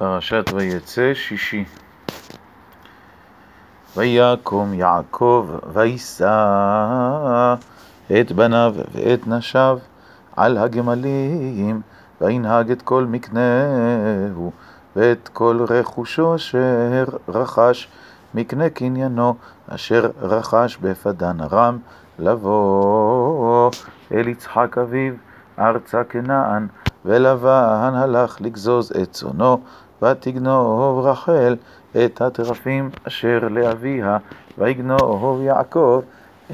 פרשת ויצא שישי. ויקום יעקב וישא את בניו ואת נשיו על הגמלים, וינהג את כל מקנהו ואת כל רכושו אשר רכש, מקנה קניינו אשר רכש בפדן ארם, לבוא אל יצחק אביו ארצה כנען, ולבן הלך לגזוז את צונו, ותגנוב רחל את הטרפים אשר לאביה, ויגנוב יעקב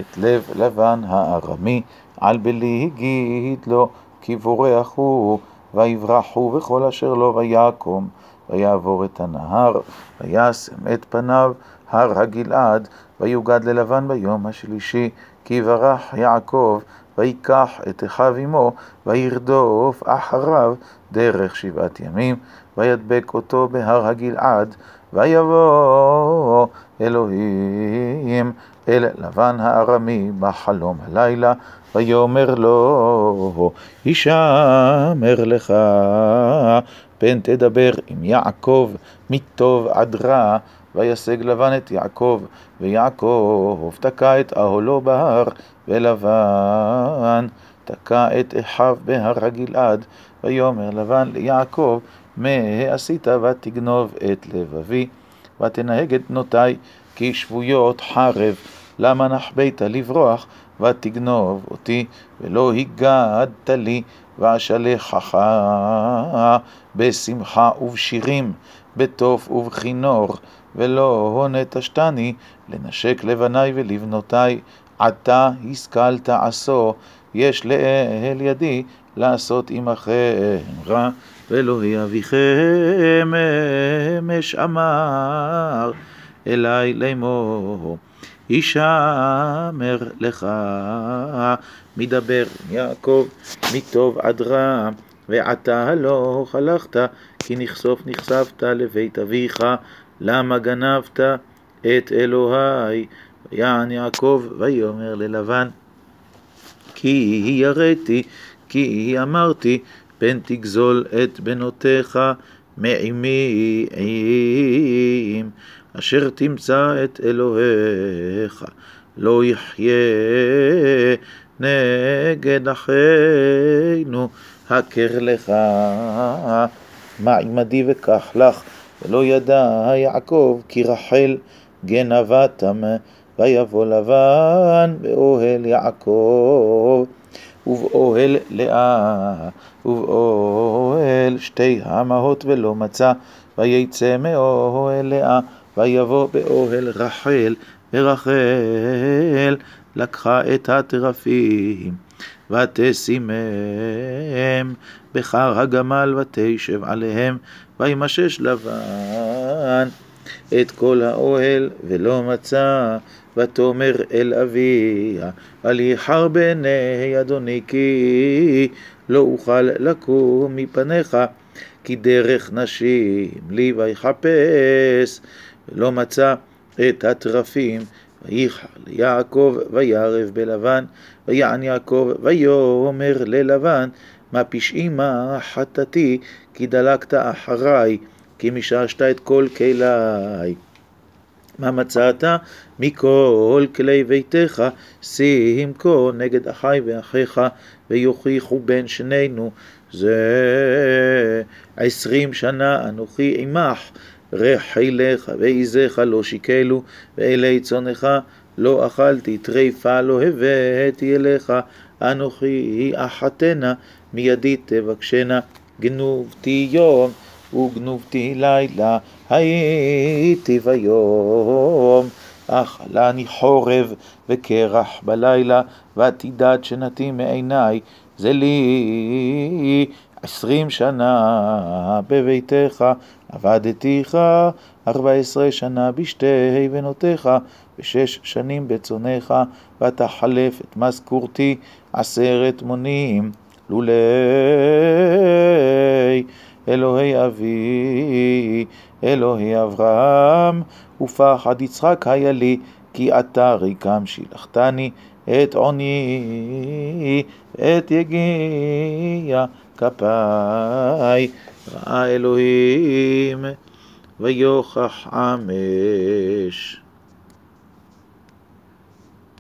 את לב לבן הארמי, על בלי הגיד לו, כי בורח הוא, ויברחו בכל אשר לו, ויקום, ויעבור את הנהר, וישם את פניו הר הגלעד, ויוגד ללבן ביום השלישי, כי ברח יעקב, ויקח את אחיו עמו, וירדוף אחריו דרך שבעת ימים, וידבק אותו בהר הגלעד, ויבוא אלוהים אל לבן הארמי בחלום הלילה, ויאמר לו, הישמר לך, פן תדבר עם יעקב מטוב עד רע, וישג לבן את יעקב, ויעקב תקע את אהלו בהר, ולבן תקע את אחיו בהר הגלעד, ויאמר לבן ליעקב, מה עשית ותגנוב את לבבי, ותנהג את בנותי כי שבויות חרב, למה נחבאת לברוח, ותגנוב אותי, ולא הגדת לי, ואשלחך בשמחה ובשירים, בתוף ובכינור, ולא נטשתני לנשק לבניי ולבנותיי, עתה השכלת עשו, יש לאל ידי לעשות עמכם רע, ואלוהי אביכם אמש אמר אלי לאמור, הישמר לך, מדבר יעקב מטוב עד רע, ועתה הלוך הלכת, כי נכסוף נכספת לבית אביך, למה גנבת את אלוהי? ויען יעקב ויאמר ללבן, כי יראתי, כי אמרתי, פן תגזול את בנותיך מעמי עם, אשר תמצא את אלוהיך, לא יחיה נגד אחינו, הכר לך, מה עמדי וקח לך, ולא ידע יעקב כי רחל גנבתם, ויבוא לבן באוהל יעקב, ובאוהל לאה, ובאוהל שתי המהות ולא מצא, ויצא מאוהל לאה, ויבוא באוהל רחל, ורחל לקחה את הטרפים, ותשימם בחר הגמל, ותשב עליהם, וימשש לבן את כל האוהל, ולא מצא, ותאמר אל אביה, אל יחר בעיני אדוני, כי לא אוכל לקום מפניך, כי דרך נשים לי ויחפש, ולא מצא את הטרפים, ויחר ליעקב, וירב בלבן, ויען יעקב, ויאמר ללבן, מה פשעי מה חטאתי, כי דלקת אחריי, כי מששת את כל כליי. מה מצאת מכל כלי ביתך, שים כה נגד אחי ואחיך, ויוכיחו בין שנינו, זה עשרים שנה אנוכי עמך, רחילך ועזיך לא שיקלו, ואלי צונך לא אכלתי, טריפה לא הבאתי אליך, אנוכי אחתנה, מידי תבקשנה, גנובתי יום וגנובתי לילה, הייתי ביום. אכלני חורב וקרח בלילה, ותדעת שנתי מעיניי, זה לי עשרים שנה בביתך, עבדתיך ארבע עשרה שנה בשתי בנותיך, ושש שנים בצונך, ותחלף את משכורתי עשרת מונים, לולי אלוהי אבי, אלוהי אברהם, ופחד יצחק היה לי, כי אתה ריקם שילחתני, את עוני, את יגיע כפיי, ראה אלוהים ויוכח עמש.